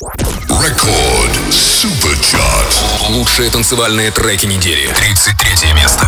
Рекорд Суперчарт. Лучшие танцевальные треки недели. 33 место.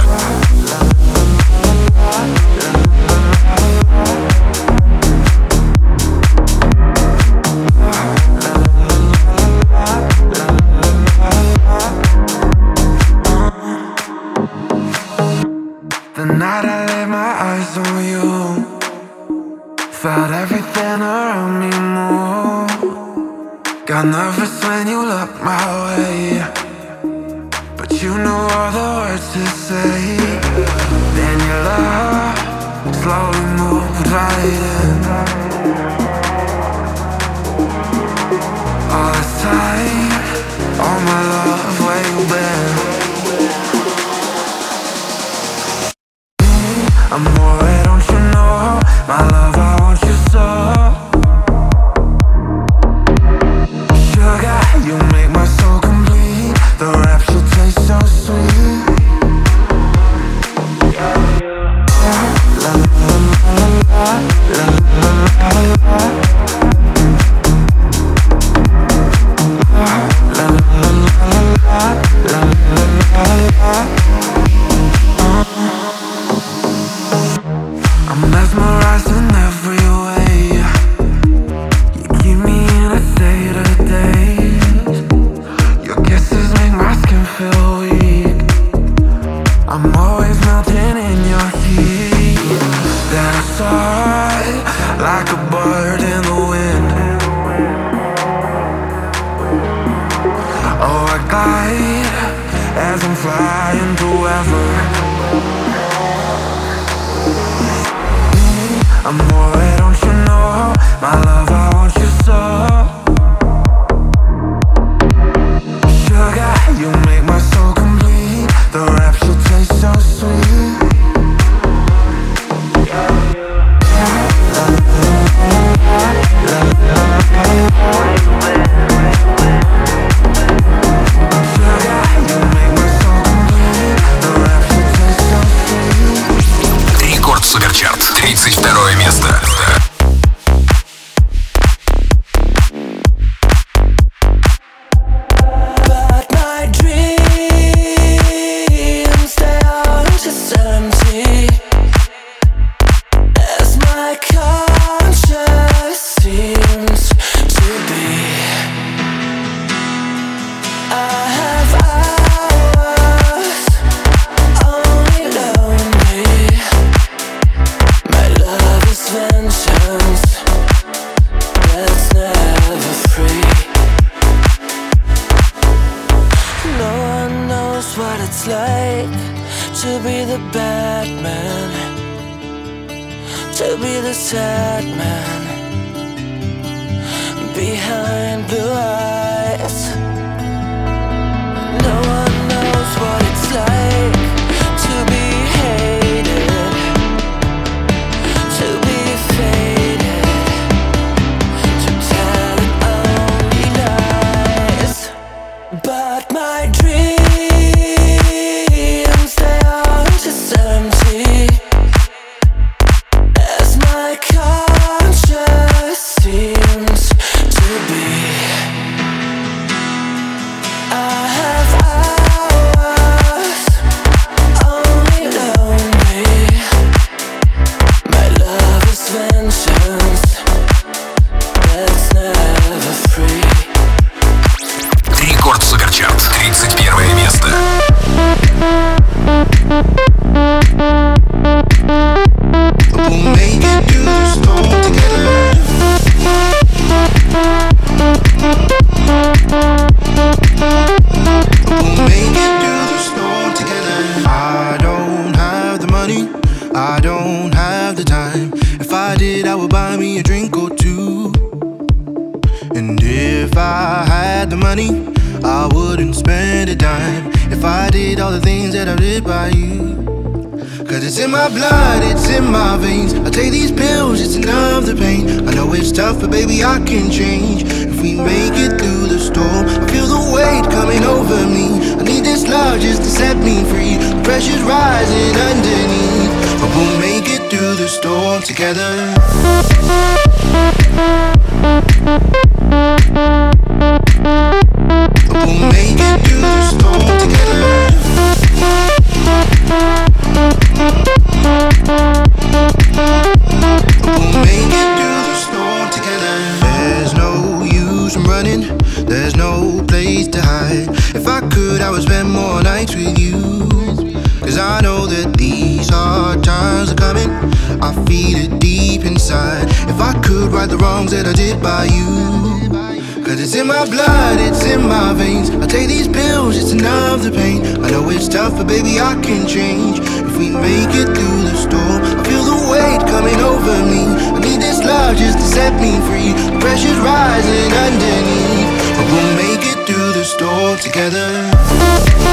Amore, don't you know my love? I together.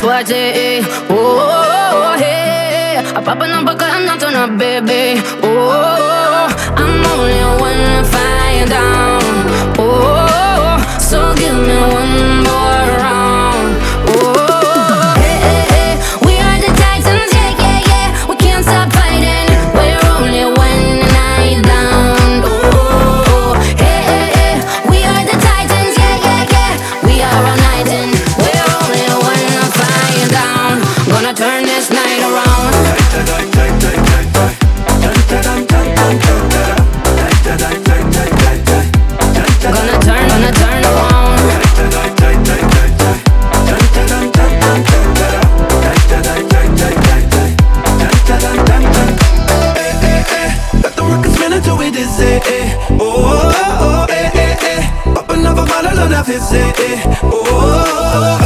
плати о о о hey. А папа нам пока not on a baby. I'm only one fire down. Oh, So give me one is it? Oh.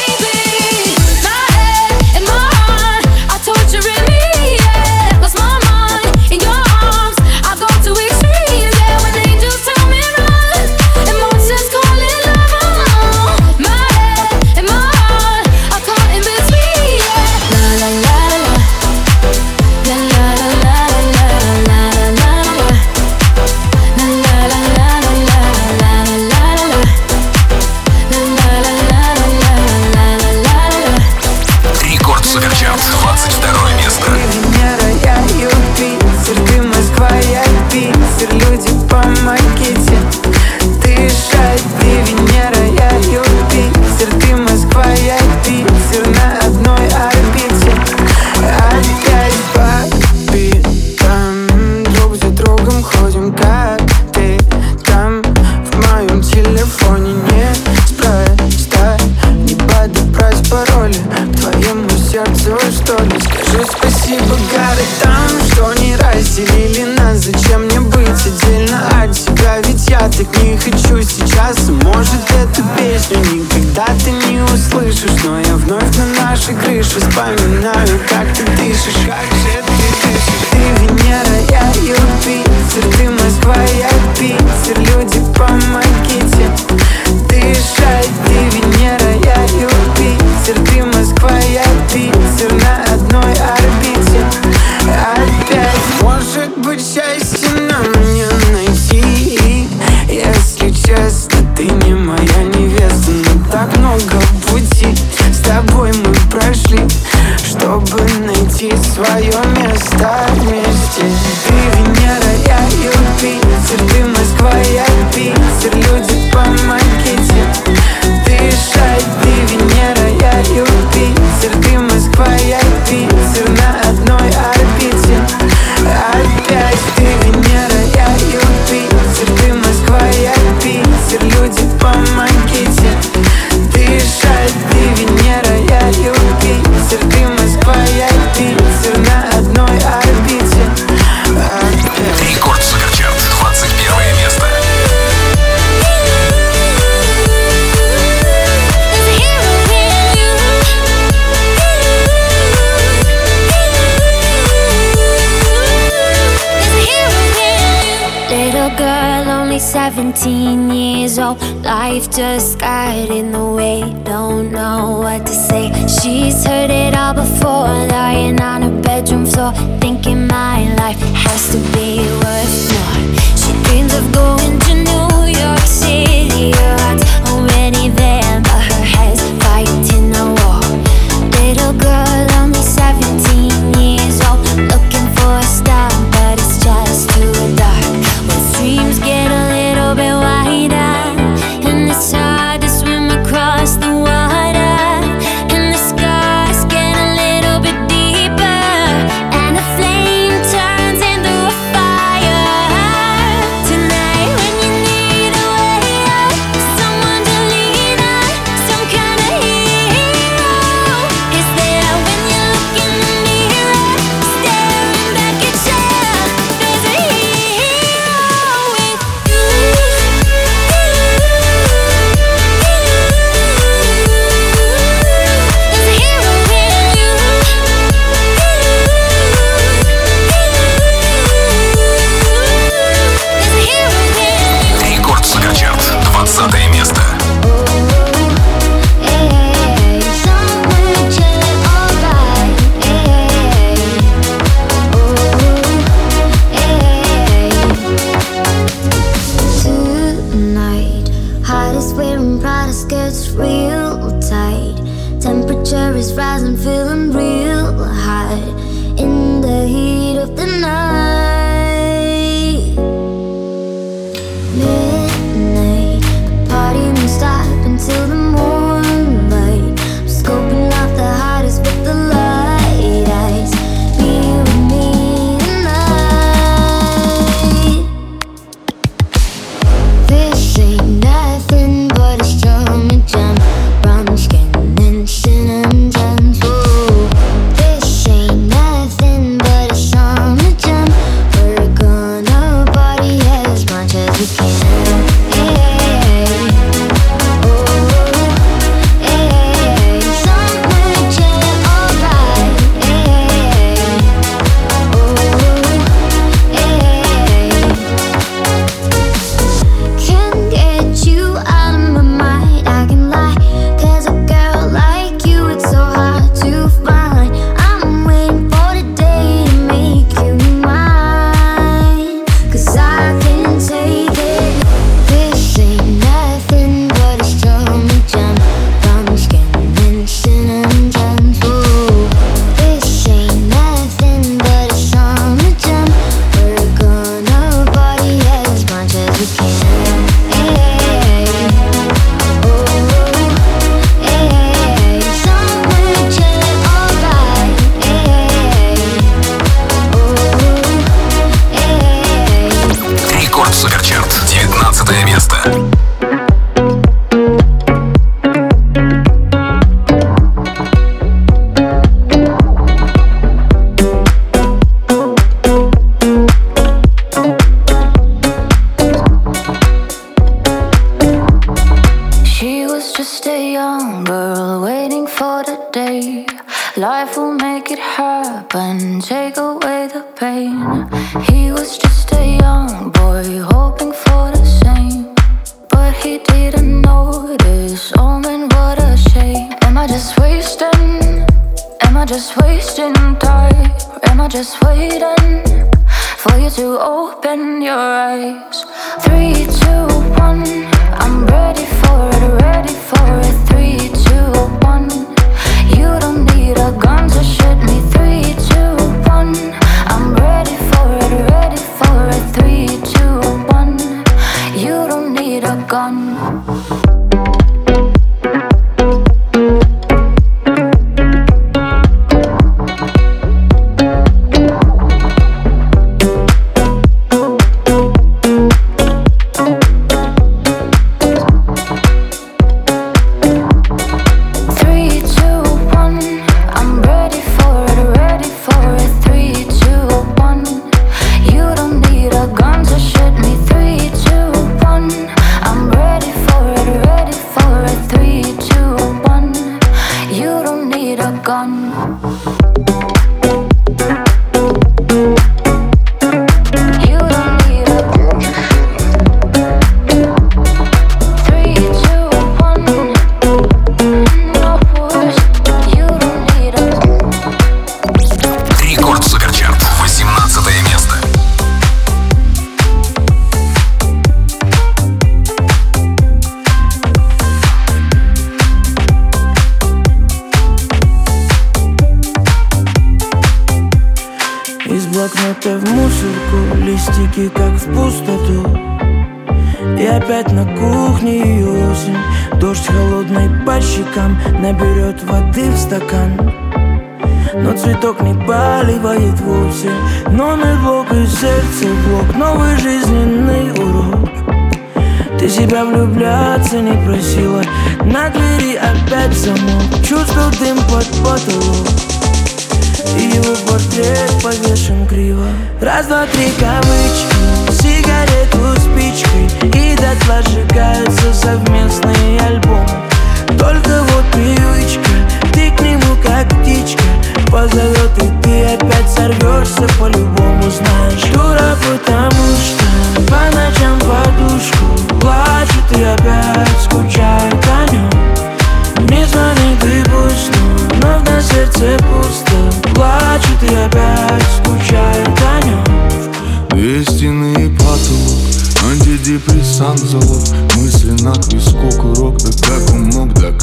just got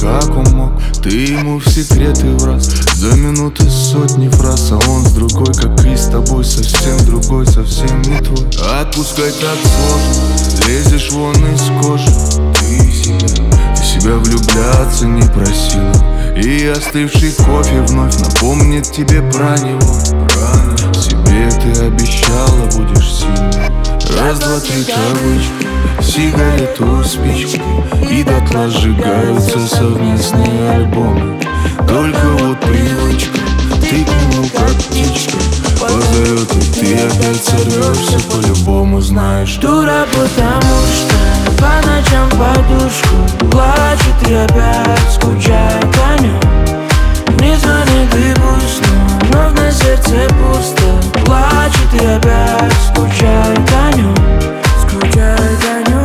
как он мог? Ты ему в секреты раз За минуты сотни фраз А он с другой, как и с тобой Совсем другой, совсем не твой. Отпускать так сложно Лезешь вон из кожи. Ты себя, ты себя влюбляться не просила. И остывший кофе вновь напомнит тебе про него. Себе ты обещала, будешь сильной. Раз, два, три кавычки Сигарету, спички И дотла сжигаются совместные альбомы. Только вот привычка Ты к нему как птичка. Позовет и ты опять сорвешься По-любому знаешь. Дура, потому что по ночам подушку Плачет и опять скучает о нем Не звонит и пусть, но вновь на сердце пусто. Плачет и опять скучает о нем Tu te gagnes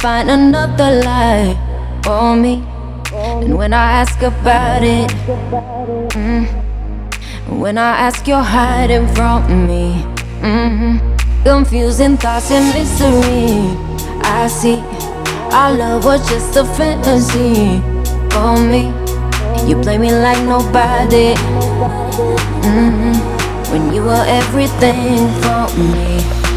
find another lie for me, and when I ask about it, mm, when I ask, you're hiding from me. hmm Confusing thoughts and mystery. I see our love was just a fantasy for me. You play me like nobody. hmm When you were everything for me.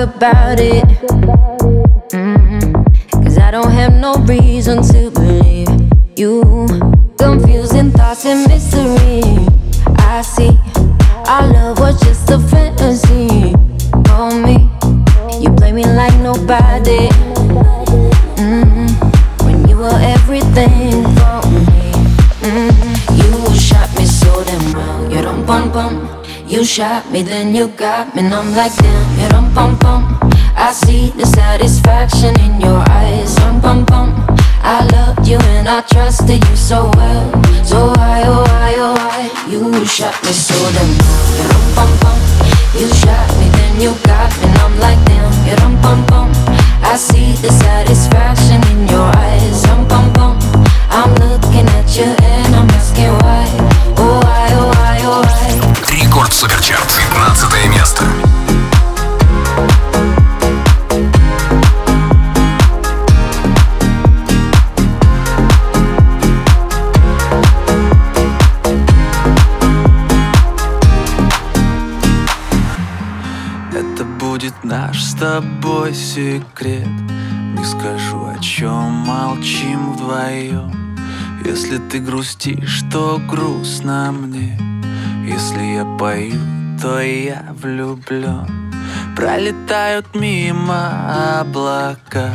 about it. And I'm like damn. You don't bum bum. I see the satisfaction in your eyes. Bum bum bum. I loved you and I trusted you so well. So why, oh why, oh why? You shot me so damn секрет. Не скажу, о чем молчим вдвоем Если ты грустишь, то грустно мне. Если я пою, то я влюблен Пролетают мимо облака.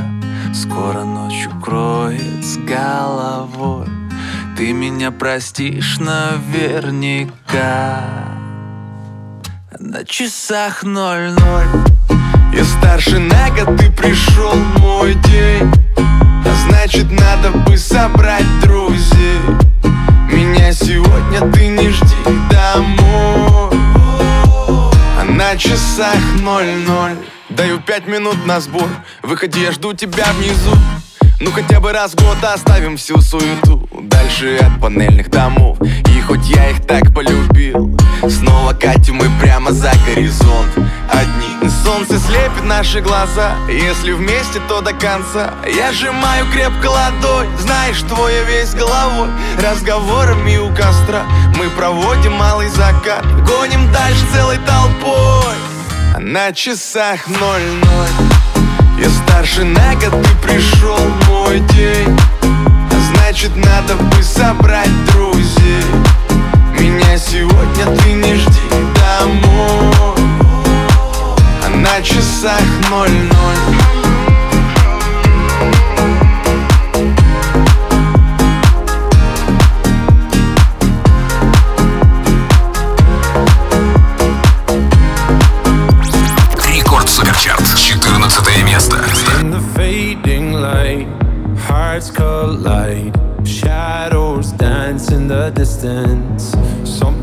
Скоро ночь укроет с головой. Ты меня простишь наверняка. На часах ноль-ноль Я старше на год, ты пришел мой день. А значит надо бы собрать друзей. Меня сегодня ты не жди домой. А на часах ноль-ноль. Даю пять минут на сбор. Выходи, я жду тебя внизу. Ну хотя бы раз в год оставим всю суету. Дальше от панельных домов. И хоть я их так полюбил Снова катим мы прямо за горизонт. Одни. Солнце слепит наши глаза. Если вместе, то до конца. Я сжимаю крепко ладонь. Знаешь, твоя весь головой. Разговорами у костра. Мы проводим малый закат. Гоним дальше целой толпой. А на часах ноль-ноль. Я старше на год, ты пришел мой день. Значит надо бы собрать друзей Меня сегодня ты не жди домой А на часах ноль-ноль Рекорд Суперчарт. 14 место. In the fading light, hearts collide. Shadows dance in the distance.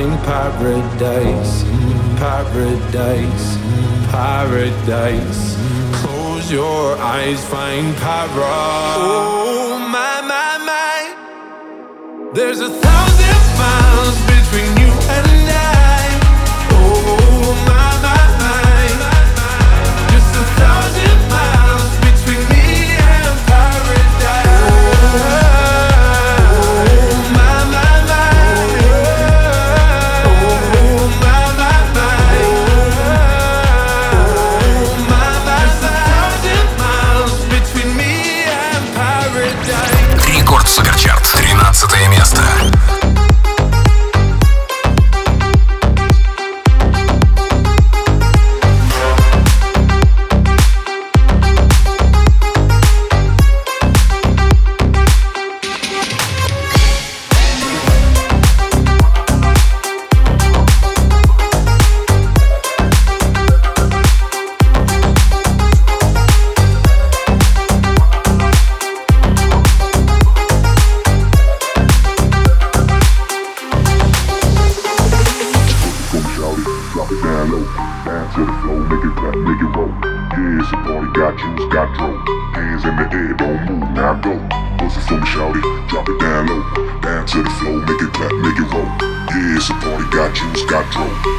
find paradise. Paradise. Paradise. Close your eyes, find paradise. Oh my my my. There's a thousand miles Oh.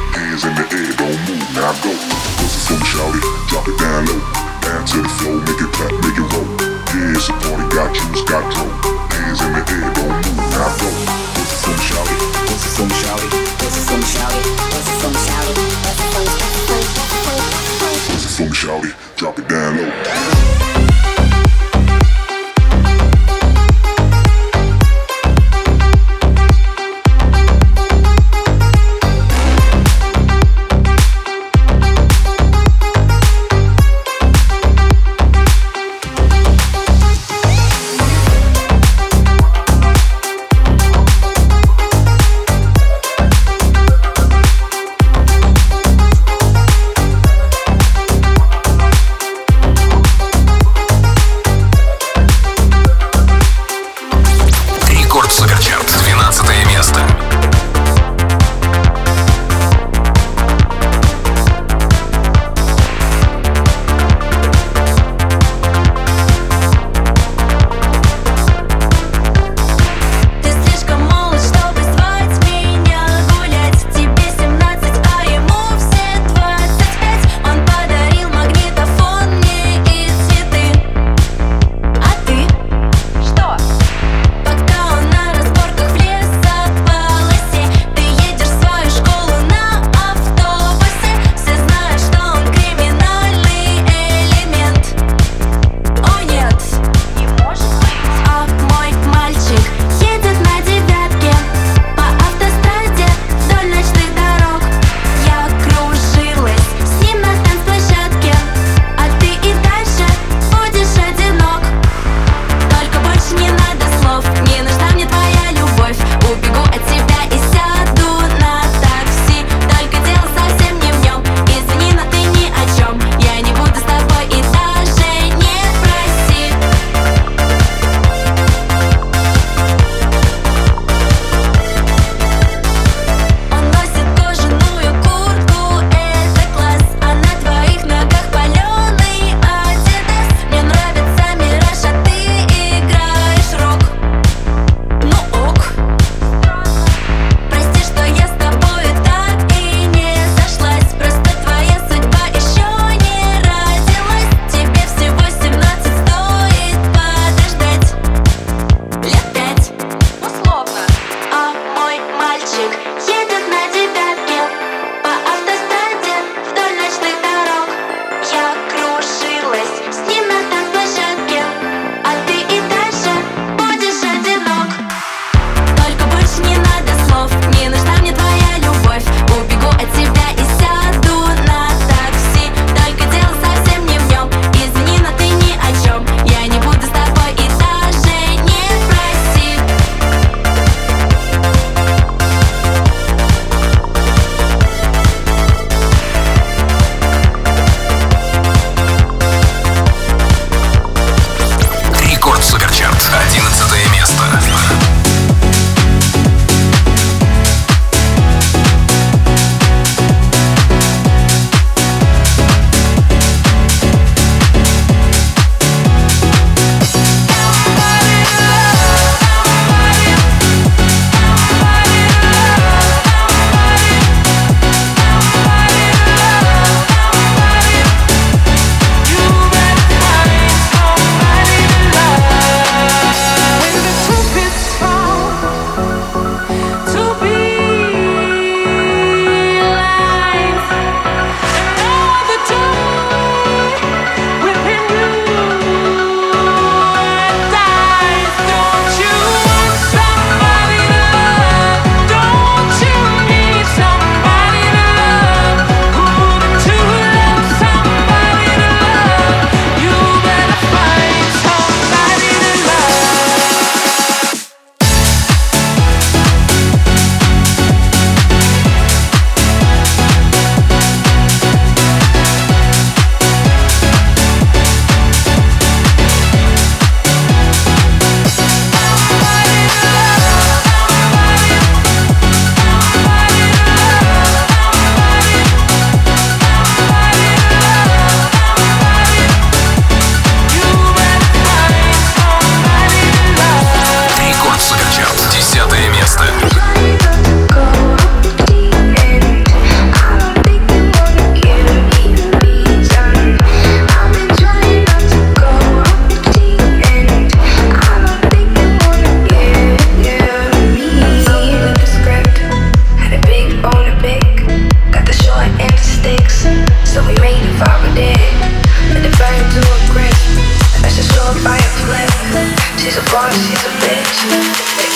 boss, she's a bitch.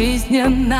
жизненно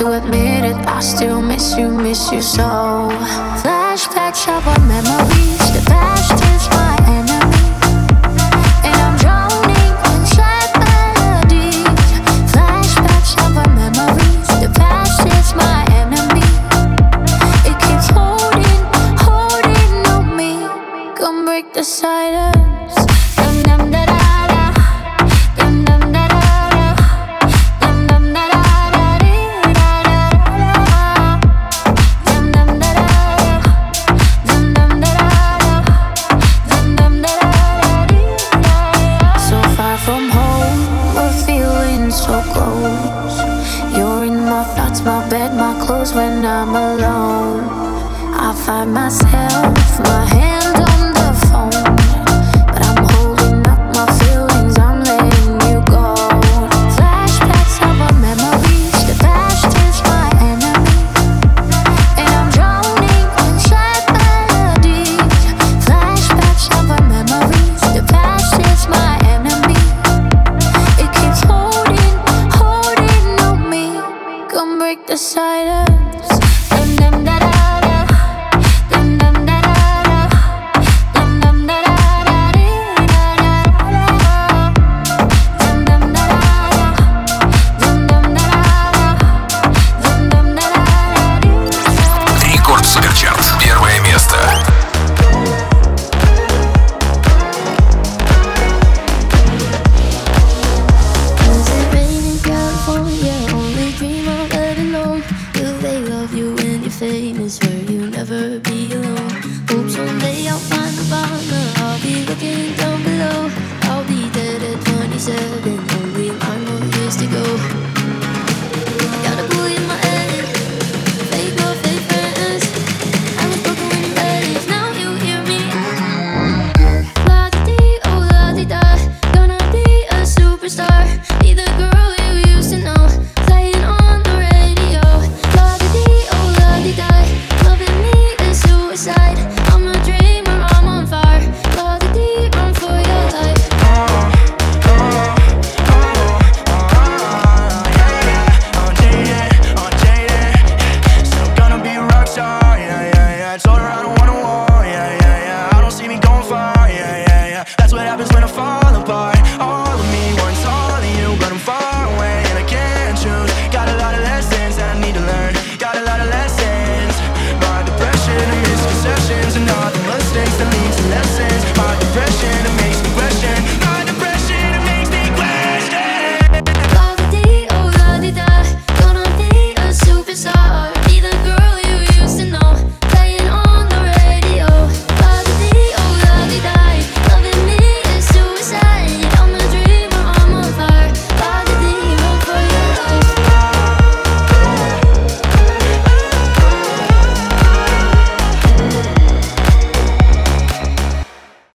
to admit it. I still miss you, miss you so.